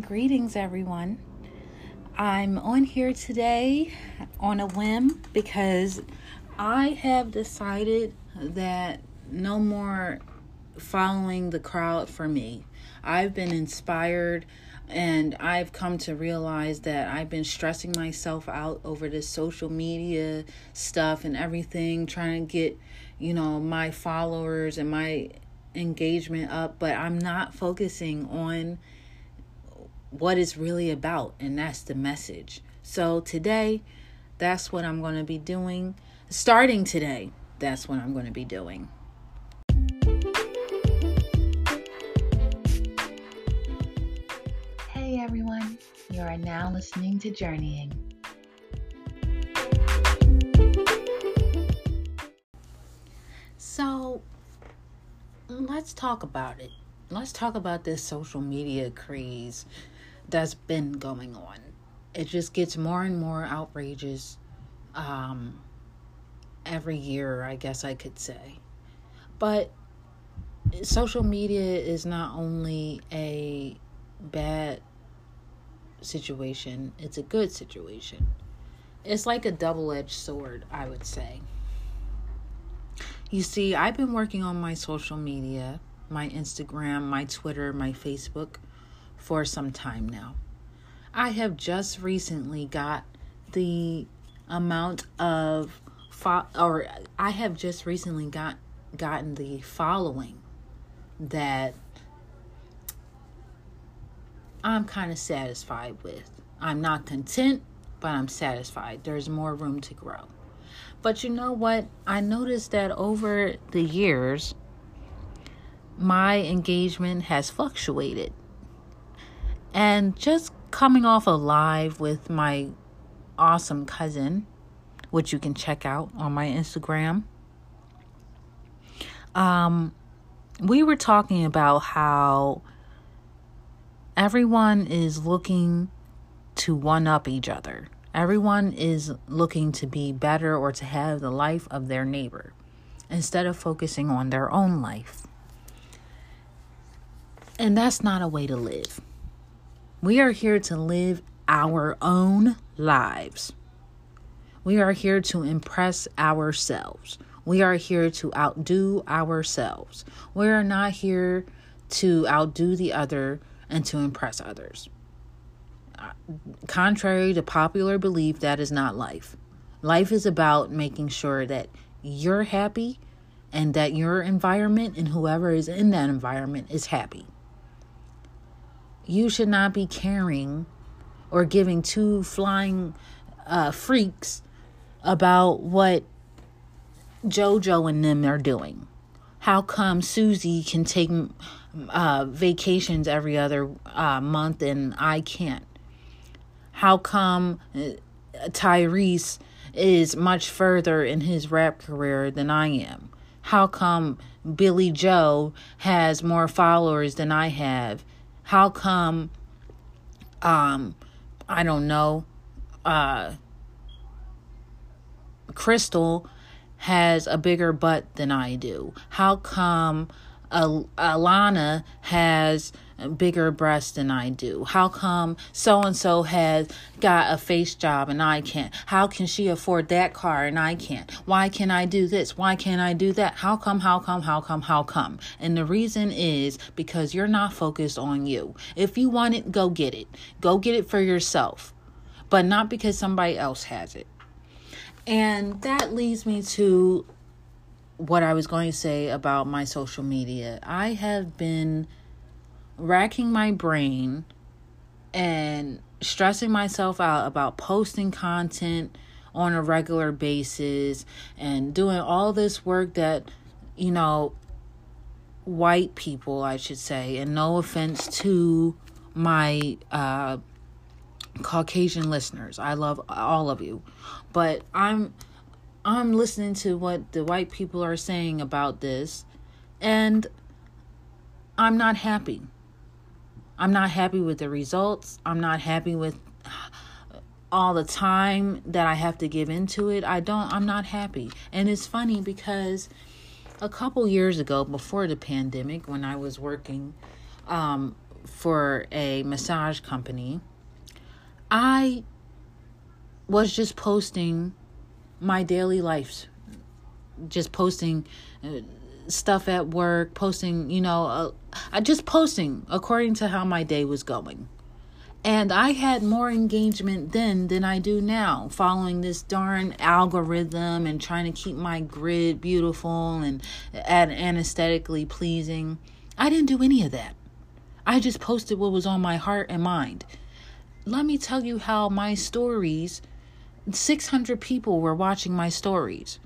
Greetings, everyone. I'm on here today on a whim because I have decided that no more following the crowd for me. I've been inspired and I've come to realize that I've been stressing myself out over this social media stuff and everything, trying to get, you know, my followers and my engagement up, but I'm not focusing on what it's really about, and that's the message. So today, that's what I'm going to be doing. Starting today, that's what I'm going to be doing. Hey everyone, you are now listening to Journeying. So, let's talk about it. Let's talk about this social media craze that's been going on. It just gets more and more outrageous um, every year, I guess I could say. But social media is not only a bad situation, it's a good situation. It's like a double edged sword, I would say. You see, I've been working on my social media, my Instagram, my Twitter, my Facebook for some time now. I have just recently got the amount of fo- or I have just recently got gotten the following that I'm kind of satisfied with. I'm not content, but I'm satisfied. There's more room to grow. But you know what? I noticed that over the years, my engagement has fluctuated. And just coming off a live with my awesome cousin, which you can check out on my Instagram. Um, we were talking about how everyone is looking to one up each other. Everyone is looking to be better or to have the life of their neighbor instead of focusing on their own life. And that's not a way to live. We are here to live our own lives. We are here to impress ourselves. We are here to outdo ourselves. We are not here to outdo the other and to impress others. Uh, contrary to popular belief, that is not life. Life is about making sure that you're happy and that your environment and whoever is in that environment is happy you should not be caring or giving two flying uh, freaks about what JoJo and them are doing. How come Susie can take uh, vacations every other uh, month and I can't? How come uh, Tyrese is much further in his rap career than I am? How come Billy Joe has more followers than I have? How come um I don't know uh Crystal has a bigger butt than I do? How come Al- Alana has bigger breasts than I do? How come so and so has got a face job and I can't? How can she afford that car and I can't? Why can I do this? Why can't I do that? How come? How come? How come? How come? And the reason is because you're not focused on you. If you want it, go get it. Go get it for yourself, but not because somebody else has it. And that leads me to what I was going to say about my social media. I have been racking my brain and stressing myself out about posting content on a regular basis and doing all this work that, you know, white people, I should say, and no offense to my uh, Caucasian listeners. I love all of you. But I'm I'm listening to what the white people are saying about this and I'm not happy. I'm not happy with the results. I'm not happy with all the time that I have to give into it. I don't I'm not happy. And it's funny because a couple years ago before the pandemic when I was working um, for a massage company, I was just posting my daily life, just posting uh, stuff at work, posting, you know, uh, just posting according to how my day was going. And I had more engagement then than I do now, following this darn algorithm and trying to keep my grid beautiful and aesthetically pleasing. I didn't do any of that. I just posted what was on my heart and mind. Let me tell you how my stories 600 people were watching my stories.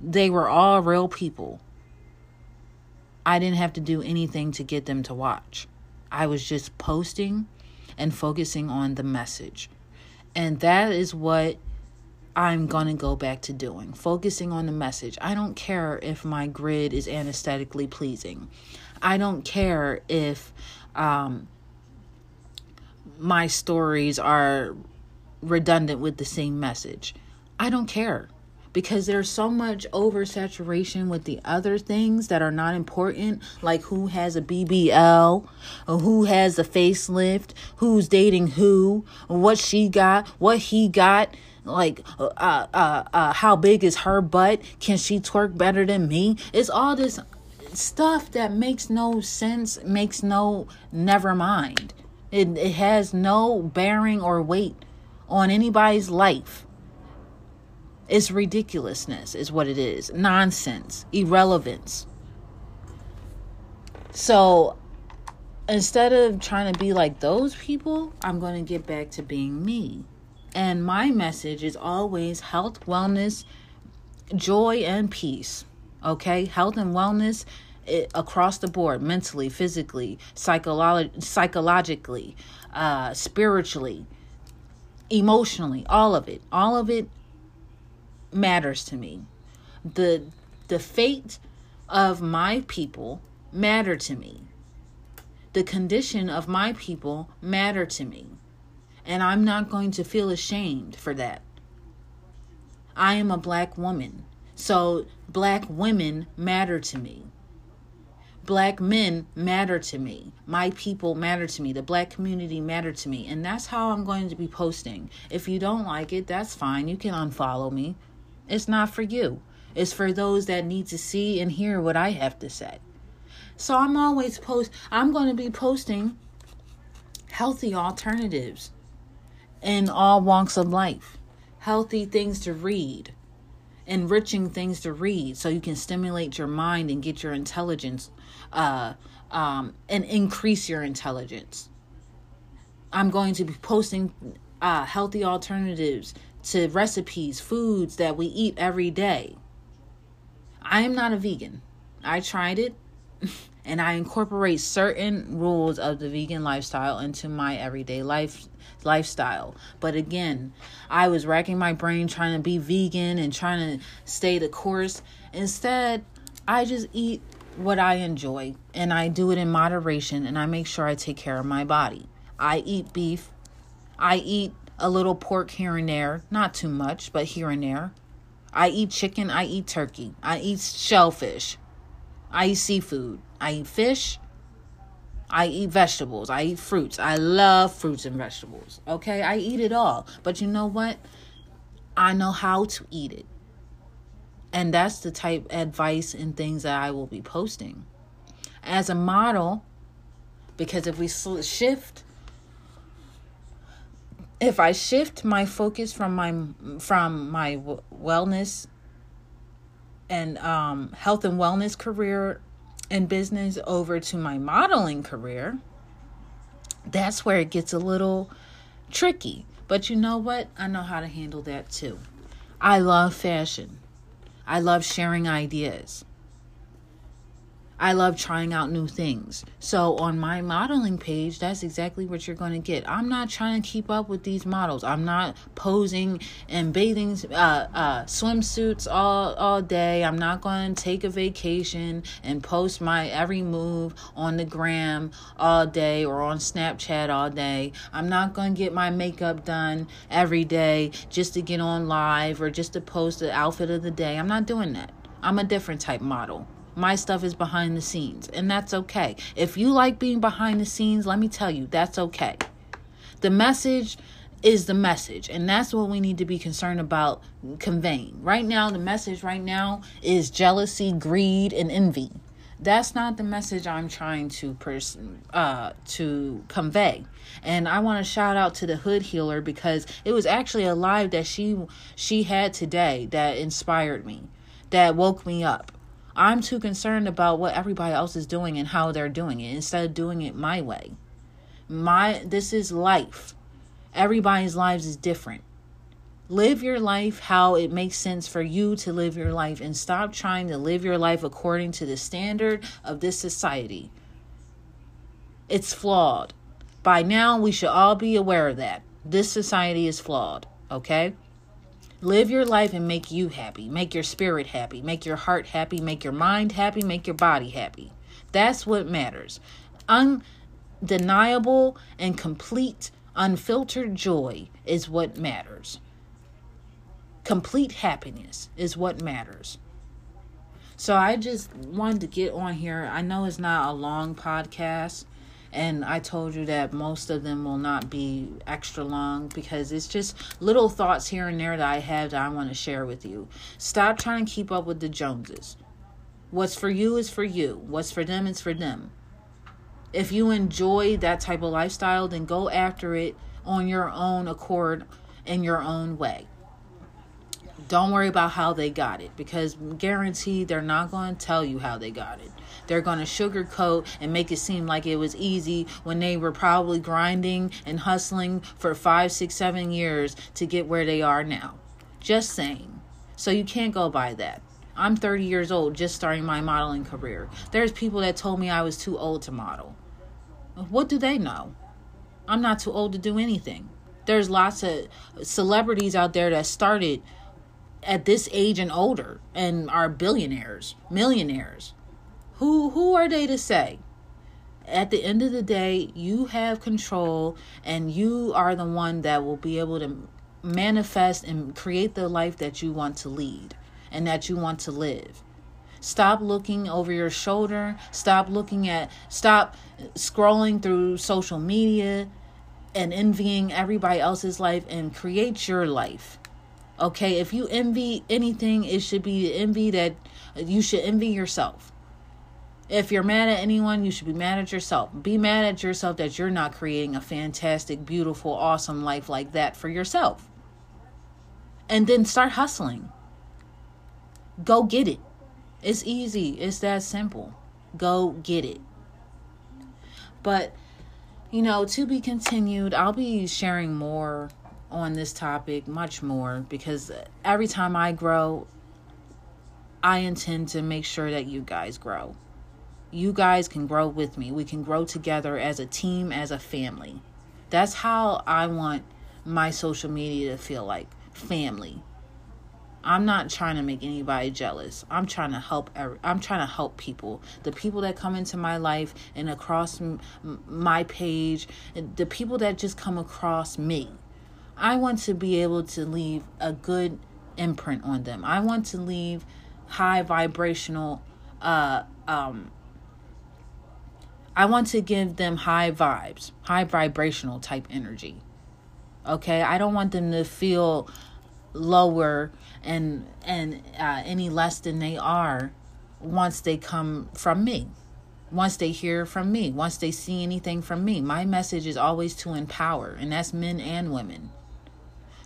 They were all real people. I didn't have to do anything to get them to watch. I was just posting and focusing on the message. And that is what I'm going to go back to doing focusing on the message. I don't care if my grid is anesthetically pleasing. I don't care if um, my stories are redundant with the same message. I don't care because there's so much oversaturation with the other things that are not important, like who has a BBL, or who has a facelift, who's dating who, what she got, what he got. Like, uh, uh, uh, how big is her butt? Can she twerk better than me? It's all this stuff that makes no sense, makes no, never mind. It, it has no bearing or weight on anybody's life. It's ridiculousness, is what it is. Nonsense, irrelevance. So instead of trying to be like those people, I'm going to get back to being me. And my message is always health, wellness, joy, and peace. Okay? Health and wellness it, across the board mentally, physically, psycholo- psychologically, uh, spiritually, emotionally, all of it. All of it matters to me. The the fate of my people matter to me. The condition of my people matter to me. And I'm not going to feel ashamed for that. I am a black woman. So black women matter to me. Black men matter to me. My people matter to me. The black community matter to me. And that's how I'm going to be posting. If you don't like it, that's fine. You can unfollow me. It's not for you. It's for those that need to see and hear what I have to say. So I'm always post I'm going to be posting healthy alternatives in all walks of life. Healthy things to read. Enriching things to read so you can stimulate your mind and get your intelligence uh um and increase your intelligence. I'm going to be posting uh, healthy alternatives to recipes, foods that we eat every day. I am not a vegan. I tried it and I incorporate certain rules of the vegan lifestyle into my everyday life lifestyle. But again, I was racking my brain trying to be vegan and trying to stay the course. Instead, I just eat what I enjoy and I do it in moderation and I make sure I take care of my body. I eat beef. I eat a little pork here and there, not too much, but here and there. I eat chicken, I eat turkey, I eat shellfish, I eat seafood, I eat fish, I eat vegetables, I eat fruits. I love fruits and vegetables. Okay, I eat it all. But you know what? I know how to eat it. And that's the type advice and things that I will be posting. As a model, because if we shift if I shift my focus from my from my wellness and um, health and wellness career and business over to my modeling career, that's where it gets a little tricky. But you know what? I know how to handle that too. I love fashion. I love sharing ideas. I love trying out new things. So on my modeling page, that's exactly what you're going to get. I'm not trying to keep up with these models. I'm not posing in bathing uh, uh, swimsuits all all day. I'm not going to take a vacation and post my every move on the gram all day or on Snapchat all day. I'm not going to get my makeup done every day just to get on live or just to post the outfit of the day. I'm not doing that. I'm a different type model. My stuff is behind the scenes, and that's okay. If you like being behind the scenes, let me tell you, that's okay. The message is the message, and that's what we need to be concerned about conveying. Right now, the message right now is jealousy, greed, and envy. That's not the message I'm trying to pers- uh, to convey. And I want to shout out to the Hood Healer because it was actually a live that she she had today that inspired me, that woke me up. I'm too concerned about what everybody else is doing and how they're doing it instead of doing it my way. My this is life. Everybody's lives is different. Live your life how it makes sense for you to live your life and stop trying to live your life according to the standard of this society. It's flawed. By now, we should all be aware of that. This society is flawed, okay? Live your life and make you happy. Make your spirit happy. Make your heart happy. Make your mind happy. Make your body happy. That's what matters. Undeniable and complete, unfiltered joy is what matters. Complete happiness is what matters. So I just wanted to get on here. I know it's not a long podcast, and I told you that most of them will not be extra long because it's just little thoughts here and there that I have that I want to share with you. Stop trying to keep up with the Joneses. What's for you is for you, what's for them is for them. If you enjoy that type of lifestyle, then go after it on your own accord in your own way. Don't worry about how they got it because guaranteed they're not going to tell you how they got it. They're going to sugarcoat and make it seem like it was easy when they were probably grinding and hustling for five, six, seven years to get where they are now. Just saying. So you can't go by that. I'm 30 years old, just starting my modeling career. There's people that told me I was too old to model. What do they know? I'm not too old to do anything. There's lots of celebrities out there that started at this age and older and are billionaires, millionaires. Who who are they to say? At the end of the day, you have control and you are the one that will be able to manifest and create the life that you want to lead and that you want to live. Stop looking over your shoulder. Stop looking at, stop scrolling through social media and envying everybody else's life and create your life. Okay, if you envy anything, it should be the envy that you should envy yourself. If you're mad at anyone, you should be mad at yourself. Be mad at yourself that you're not creating a fantastic, beautiful, awesome life like that for yourself. And then start hustling. Go get it. It's easy, it's that simple. Go get it. But, you know, to be continued, I'll be sharing more on this topic much more because every time I grow, I intend to make sure that you guys grow. You guys can grow with me. We can grow together as a team, as a family. That's how I want my social media to feel like family. I'm not trying to make anybody jealous. I'm trying to help. I'm trying to help people. The people that come into my life and across my page, the people that just come across me. I want to be able to leave a good imprint on them. I want to leave high vibrational uh um I want to give them high vibes, high vibrational type energy. Okay? I don't want them to feel lower and and uh, any less than they are once they come from me once they hear from me once they see anything from me my message is always to empower and that's men and women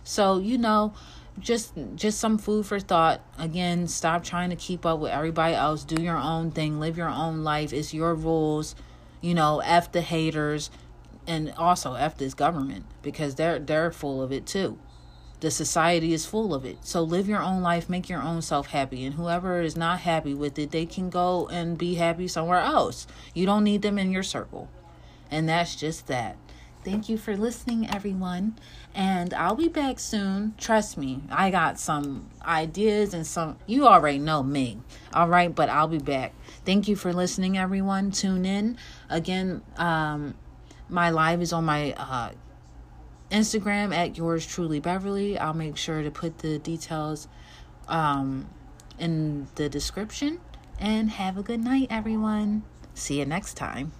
so, you know, just just some food for thought. Again, stop trying to keep up with everybody else. Do your own thing. Live your own life. It's your rules. You know, F the haters and also F this government because they're they're full of it too. The society is full of it. So live your own life, make your own self happy. And whoever is not happy with it, they can go and be happy somewhere else. You don't need them in your circle. And that's just that. Thank you for listening, everyone. And I'll be back soon. Trust me, I got some ideas and some, you already know me. All right, but I'll be back. Thank you for listening, everyone. Tune in. Again, um, my live is on my uh, Instagram at yours truly Beverly. I'll make sure to put the details um, in the description. And have a good night, everyone. See you next time.